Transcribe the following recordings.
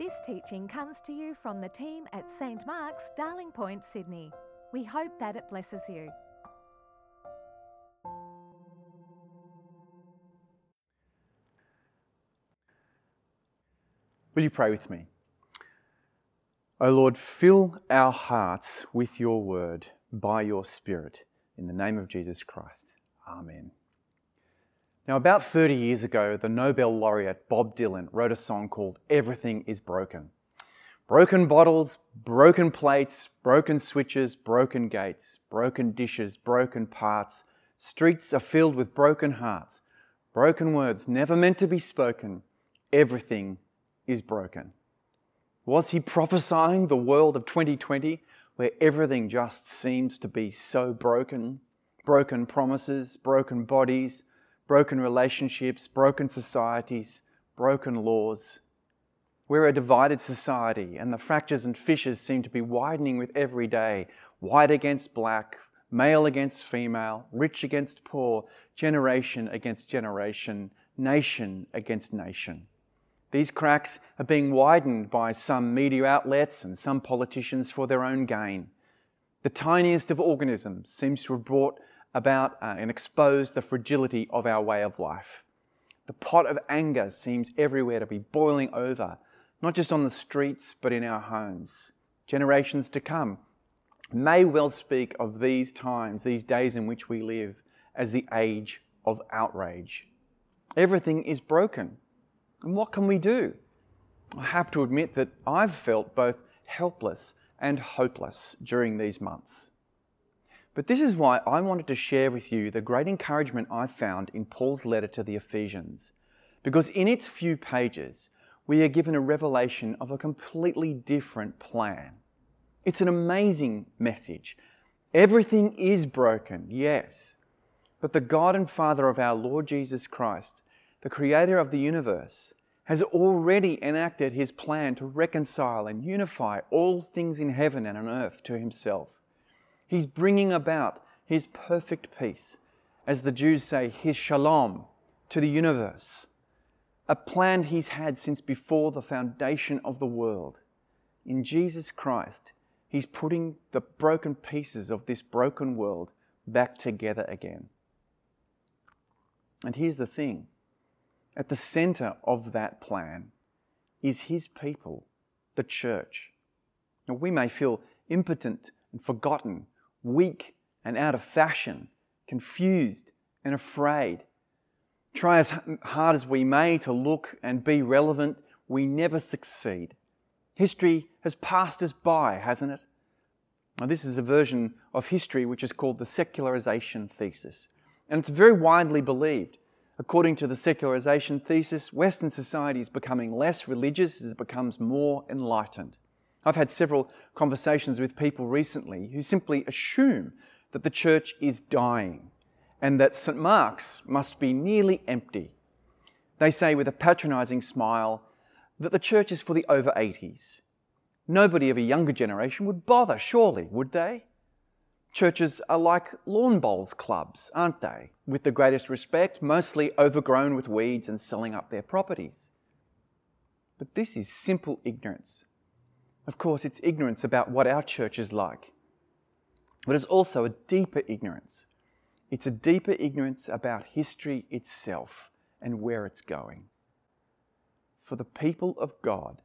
This teaching comes to you from the team at St Mark's, Darling Point, Sydney. We hope that it blesses you. Will you pray with me? O Lord, fill our hearts with your word by your Spirit. In the name of Jesus Christ. Amen. Now, about 30 years ago, the Nobel laureate Bob Dylan wrote a song called Everything is Broken. Broken bottles, broken plates, broken switches, broken gates, broken dishes, broken parts. Streets are filled with broken hearts, broken words never meant to be spoken. Everything is broken. Was he prophesying the world of 2020 where everything just seems to be so broken? Broken promises, broken bodies, broken relationships, broken societies, broken laws. We're a divided society, and the fractures and fissures seem to be widening with every day white against black, male against female, rich against poor, generation against generation, nation against nation. These cracks are being widened by some media outlets and some politicians for their own gain. The tiniest of organisms seems to have brought about uh, and expose the fragility of our way of life. The pot of anger seems everywhere to be boiling over, not just on the streets, but in our homes. Generations to come may well speak of these times, these days in which we live, as the age of outrage. Everything is broken. And what can we do? I have to admit that I've felt both helpless and hopeless during these months. But this is why I wanted to share with you the great encouragement I found in Paul's letter to the Ephesians. Because in its few pages, we are given a revelation of a completely different plan. It's an amazing message. Everything is broken, yes. But the God and Father of our Lord Jesus Christ the creator of the universe, has already enacted his plan to reconcile and unify all things in heaven and on earth to himself. He's bringing about his perfect peace, as the Jews say, his shalom, to the universe. A plan he's had since before the foundation of the world. In Jesus Christ, he's putting the broken pieces of this broken world back together again. And here's the thing at the center of that plan is His people, the church. Now, we may feel impotent and forgotten, weak and out of fashion, confused and afraid. Try as hard as we may to look and be relevant, we never succeed. History has passed us by, hasn't it? Now, this is a version of history which is called the secularization thesis, and it's very widely believed. According to the secularization thesis, Western society is becoming less religious as it becomes more enlightened. I've had several conversations with people recently who simply assume that the church is dying and that St. Mark's must be nearly empty. They say with a patronizing smile that the church is for the over 80s. Nobody of a younger generation would bother, surely, would they? Churches are like lawn bowls clubs, aren't they? With the greatest respect, mostly overgrown with weeds and selling up their properties. But this is simple ignorance. Of course, it's ignorance about what our church is like. But it's also a deeper ignorance. It's a deeper ignorance about history itself and where it's going. For the people of God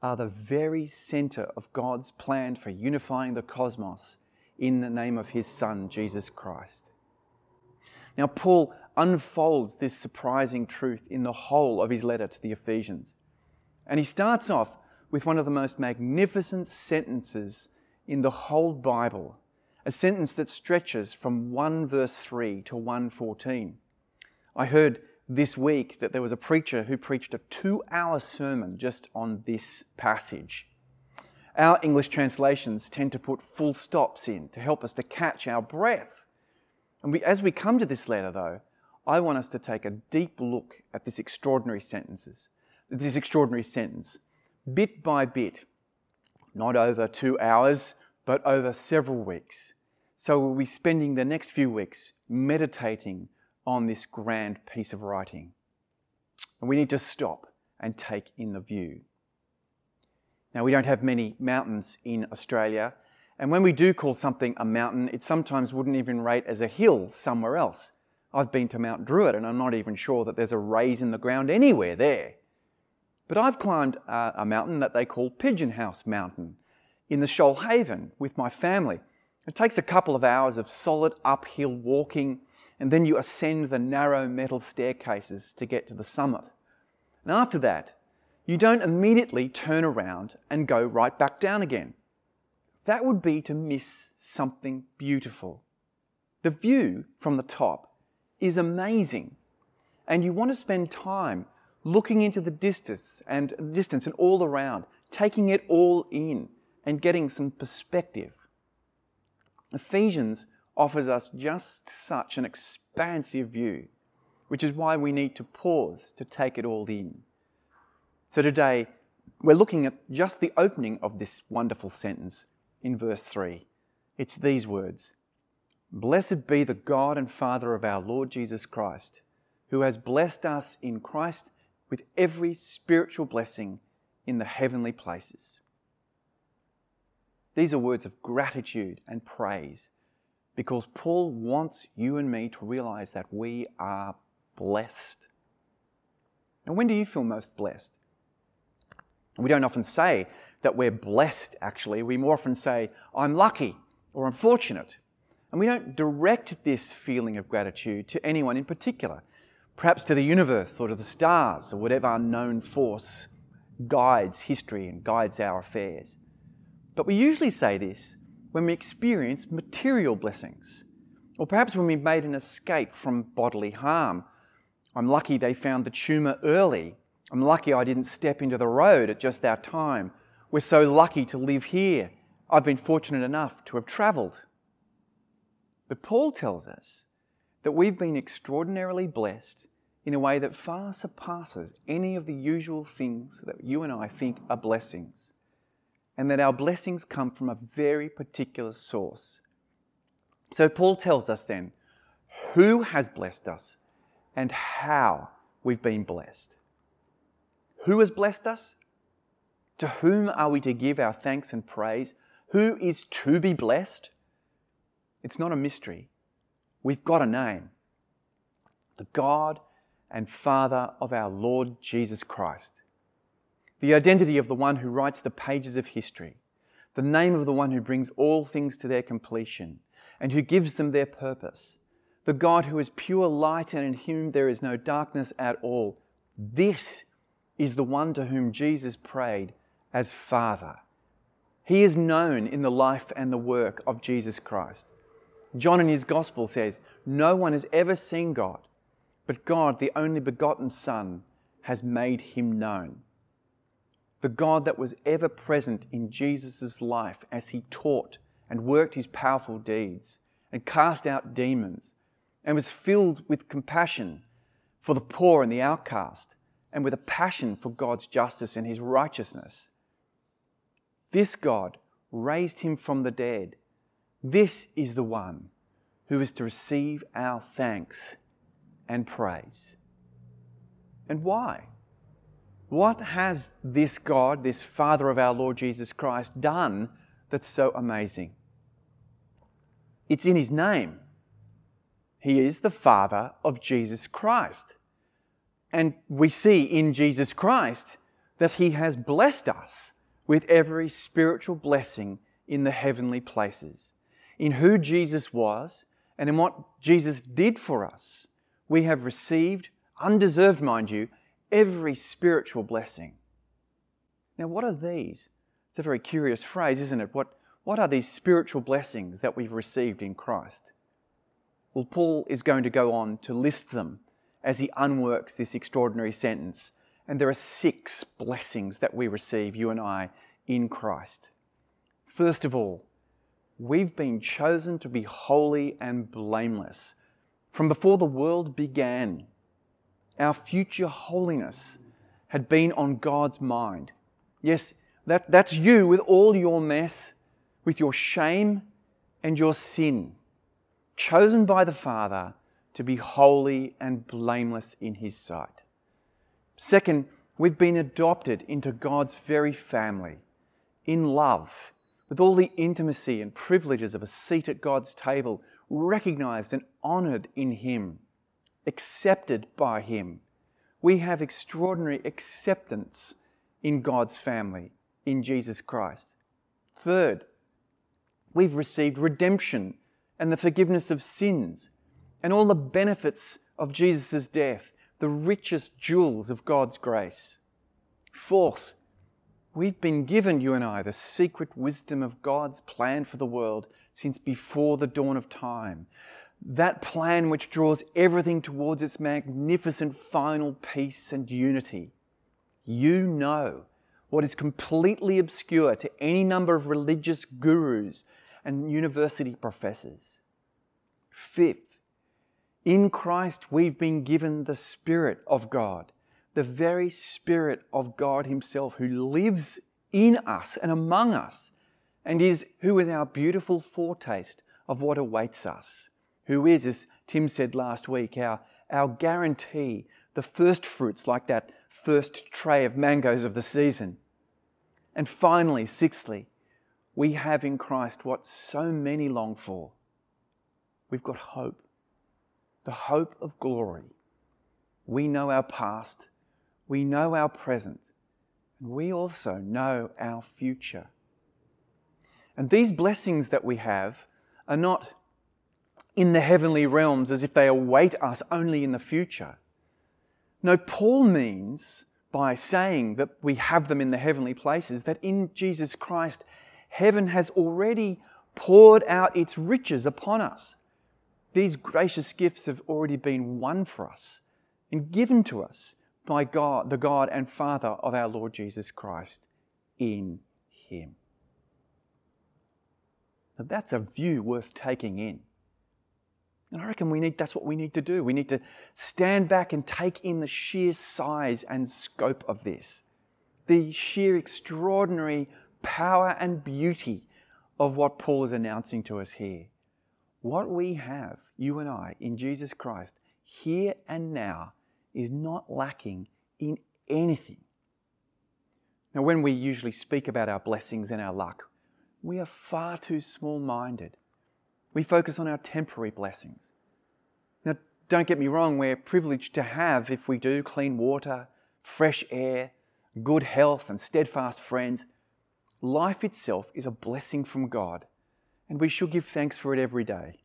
are the very center of God's plan for unifying the cosmos in the name of his Son, Jesus Christ. Now, Paul unfolds this surprising truth in the whole of his letter to the Ephesians. And he starts off with one of the most magnificent sentences in the whole Bible, a sentence that stretches from 1 verse 3 to 114. I heard this week that there was a preacher who preached a two hour sermon just on this passage. Our English translations tend to put full stops in to help us to catch our breath. And we, as we come to this letter, though, I want us to take a deep look at this extraordinary sentences, this extraordinary sentence, bit by bit, not over two hours, but over several weeks. So we'll be spending the next few weeks meditating on this grand piece of writing. And we need to stop and take in the view. Now, we don't have many mountains in Australia, and when we do call something a mountain, it sometimes wouldn't even rate as a hill somewhere else. I've been to Mount Druitt, and I'm not even sure that there's a raise in the ground anywhere there. But I've climbed a, a mountain that they call Pigeon House Mountain in the Shoalhaven with my family. It takes a couple of hours of solid uphill walking, and then you ascend the narrow metal staircases to get to the summit. And after that, you don't immediately turn around and go right back down again. That would be to miss something beautiful. The view from the top is amazing, and you want to spend time looking into the distance and distance and all around, taking it all in and getting some perspective. Ephesians offers us just such an expansive view, which is why we need to pause to take it all in. So today, we're looking at just the opening of this wonderful sentence in verse 3. It's these words Blessed be the God and Father of our Lord Jesus Christ, who has blessed us in Christ with every spiritual blessing in the heavenly places. These are words of gratitude and praise because Paul wants you and me to realize that we are blessed. And when do you feel most blessed? We don't often say that we're blessed, actually. We more often say, I'm lucky or I'm fortunate. And we don't direct this feeling of gratitude to anyone in particular, perhaps to the universe or to the stars or whatever unknown force guides history and guides our affairs. But we usually say this when we experience material blessings, or perhaps when we've made an escape from bodily harm. I'm lucky they found the tumour early I'm lucky I didn't step into the road at just that time. We're so lucky to live here. I've been fortunate enough to have travelled. But Paul tells us that we've been extraordinarily blessed in a way that far surpasses any of the usual things that you and I think are blessings, and that our blessings come from a very particular source. So Paul tells us then who has blessed us and how we've been blessed. Who has blessed us? To whom are we to give our thanks and praise? Who is to be blessed? It's not a mystery. We've got a name the God and Father of our Lord Jesus Christ. The identity of the one who writes the pages of history, the name of the one who brings all things to their completion and who gives them their purpose, the God who is pure light and in whom there is no darkness at all. This is the one to whom Jesus prayed as Father. He is known in the life and the work of Jesus Christ. John in his Gospel says, No one has ever seen God, but God, the only begotten Son, has made him known. The God that was ever present in Jesus' life as he taught and worked his powerful deeds and cast out demons and was filled with compassion for the poor and the outcast and with a passion for God's justice and his righteousness. This God raised him from the dead. This is the one who is to receive our thanks and praise. And why? What has this God, this Father of our Lord Jesus Christ, done that's so amazing? It's in his name. He is the Father of Jesus Christ. And we see in Jesus Christ that He has blessed us with every spiritual blessing in the heavenly places. In who Jesus was and in what Jesus did for us, we have received, undeserved, mind you, every spiritual blessing. Now, what are these? It's a very curious phrase, isn't it? What, what are these spiritual blessings that we've received in Christ? Well, Paul is going to go on to list them as he unworks this extraordinary sentence. And there are six blessings that we receive, you and I, in Christ. First of all, we've been chosen to be holy and blameless. From before the world began, our future holiness had been on God's mind. Yes, that, that's you with all your mess, with your shame and your sin, chosen by the Father to be holy and blameless in His sight. Second, we've been adopted into God's very family. in love, with all the intimacy and privileges of a seat at God's table, recognized and honored in Him, accepted by Him. We have extraordinary acceptance in God's family, in Jesus Christ. Third, we've received redemption and the forgiveness of sins and all the benefits of Jesus' death, the richest jewels of God's grace. Fourth, we've been given, you and I, the secret wisdom of God's plan for the world since before the dawn of time. That plan which draws everything towards its magnificent final peace and unity. You know what is completely obscure to any number of religious gurus and university professors. Fifth, in Christ we've been given the Spirit of God, the very Spirit of God Himself who lives in us and among us and is who is our beautiful foretaste of what awaits us, who is, as Tim said last week, our, our guarantee, the first fruits like that first tray of mangoes of the season and finally, sixthly, we have in Christ what so many long for. We've got hope, the hope of glory. We know our past, we know our present, and we also know our future. And these blessings that we have are not in the heavenly realms as if they await us only in the future. No, Paul means by saying that we have them in the heavenly places, that in Jesus Christ, heaven has already poured out its riches upon us. These gracious gifts have already been won for us and given to us by God, the God and Father of our Lord Jesus Christ in Him. Now that's a view worth taking in. And I reckon we need, that's what we need to do. We need to stand back and take in the sheer size and scope of this, the sheer extraordinary power and beauty of what Paul is announcing to us here. What we have, you and I, in Jesus Christ, here and now, is not lacking in anything. Now, when we usually speak about our blessings and our luck, we are far too small minded we focus on our temporary blessings. Now, don't get me wrong, we're privileged to have, if we do, clean water, fresh air, good health, and steadfast friends. Life itself is a blessing from God, and we should give thanks for it every day.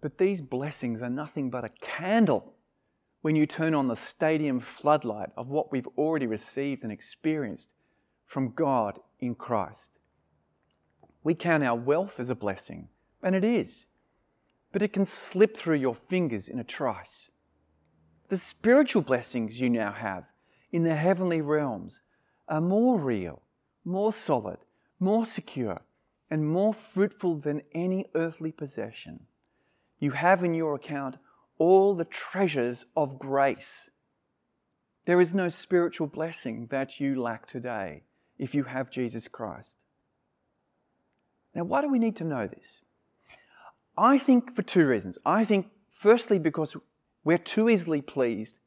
But these blessings are nothing but a candle when you turn on the stadium floodlight of what we've already received and experienced from God in Christ. We count our wealth as a blessing and it is. But it can slip through your fingers in a trice. The spiritual blessings you now have in the heavenly realms are more real, more solid, more secure, and more fruitful than any earthly possession. You have in your account all the treasures of grace. There is no spiritual blessing that you lack today if you have Jesus Christ. Now, why do we need to know this? I think for two reasons. I think, firstly, because we're too easily pleased,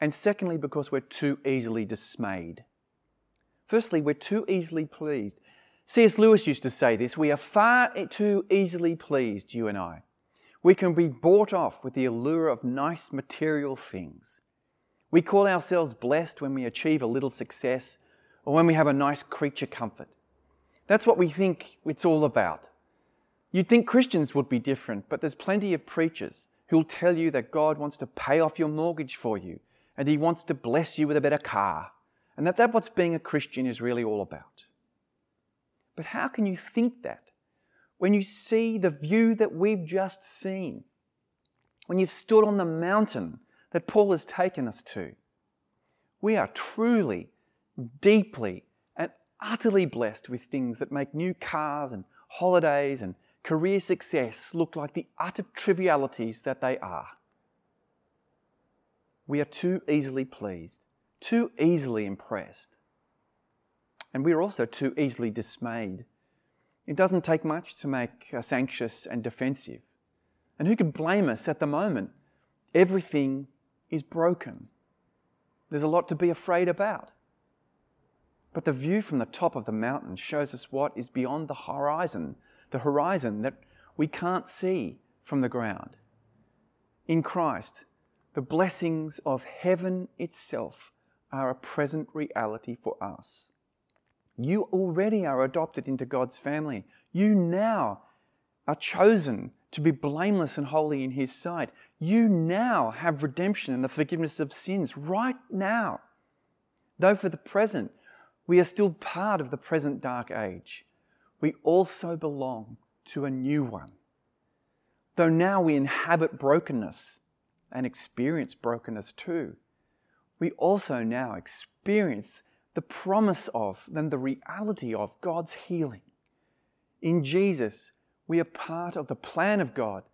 and secondly, because we're too easily dismayed. Firstly, we're too easily pleased. C.S. Lewis used to say this we are far too easily pleased, you and I. We can be bought off with the allure of nice material things. We call ourselves blessed when we achieve a little success or when we have a nice creature comfort. That's what we think it's all about. You'd think Christians would be different, but there's plenty of preachers who'll tell you that God wants to pay off your mortgage for you and He wants to bless you with a better car, and that that's what being a Christian is really all about. But how can you think that when you see the view that we've just seen? When you've stood on the mountain that Paul has taken us to? We are truly, deeply, and utterly blessed with things that make new cars and holidays and career success look like the utter trivialities that they are. We are too easily pleased, too easily impressed, and we are also too easily dismayed. It doesn't take much to make us anxious and defensive. And who can blame us at the moment? Everything is broken. There's a lot to be afraid about. But the view from the top of the mountain shows us what is beyond the horizon, the horizon that we can't see from the ground. In Christ, the blessings of heaven itself are a present reality for us. You already are adopted into God's family. You now are chosen to be blameless and holy in His sight. You now have redemption and the forgiveness of sins right now. Though for the present, we are still part of the present dark age, we also belong to a new one. Though now we inhabit brokenness and experience brokenness too, we also now experience the promise of than the reality of God's healing. In Jesus, we are part of the plan of God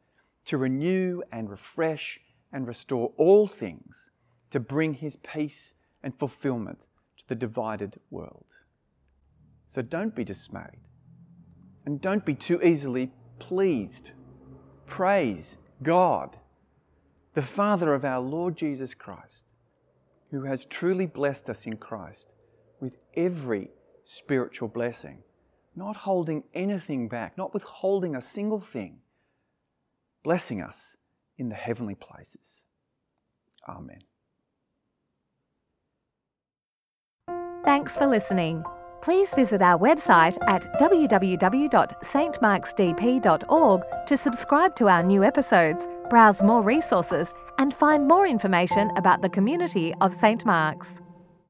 to renew and refresh and restore all things to bring His peace and fulfillment to the divided world. So don't be dismayed and don't be too easily pleased. Praise God, the Father of our Lord Jesus Christ, who has truly blessed us in Christ with every spiritual blessing, not holding anything back, not withholding a single thing, blessing us in the heavenly places. Amen. Thanks for listening. Please visit our website at www.stmarksdp.org to subscribe to our new episodes, browse more resources, and find more information about the community of St. Mark's.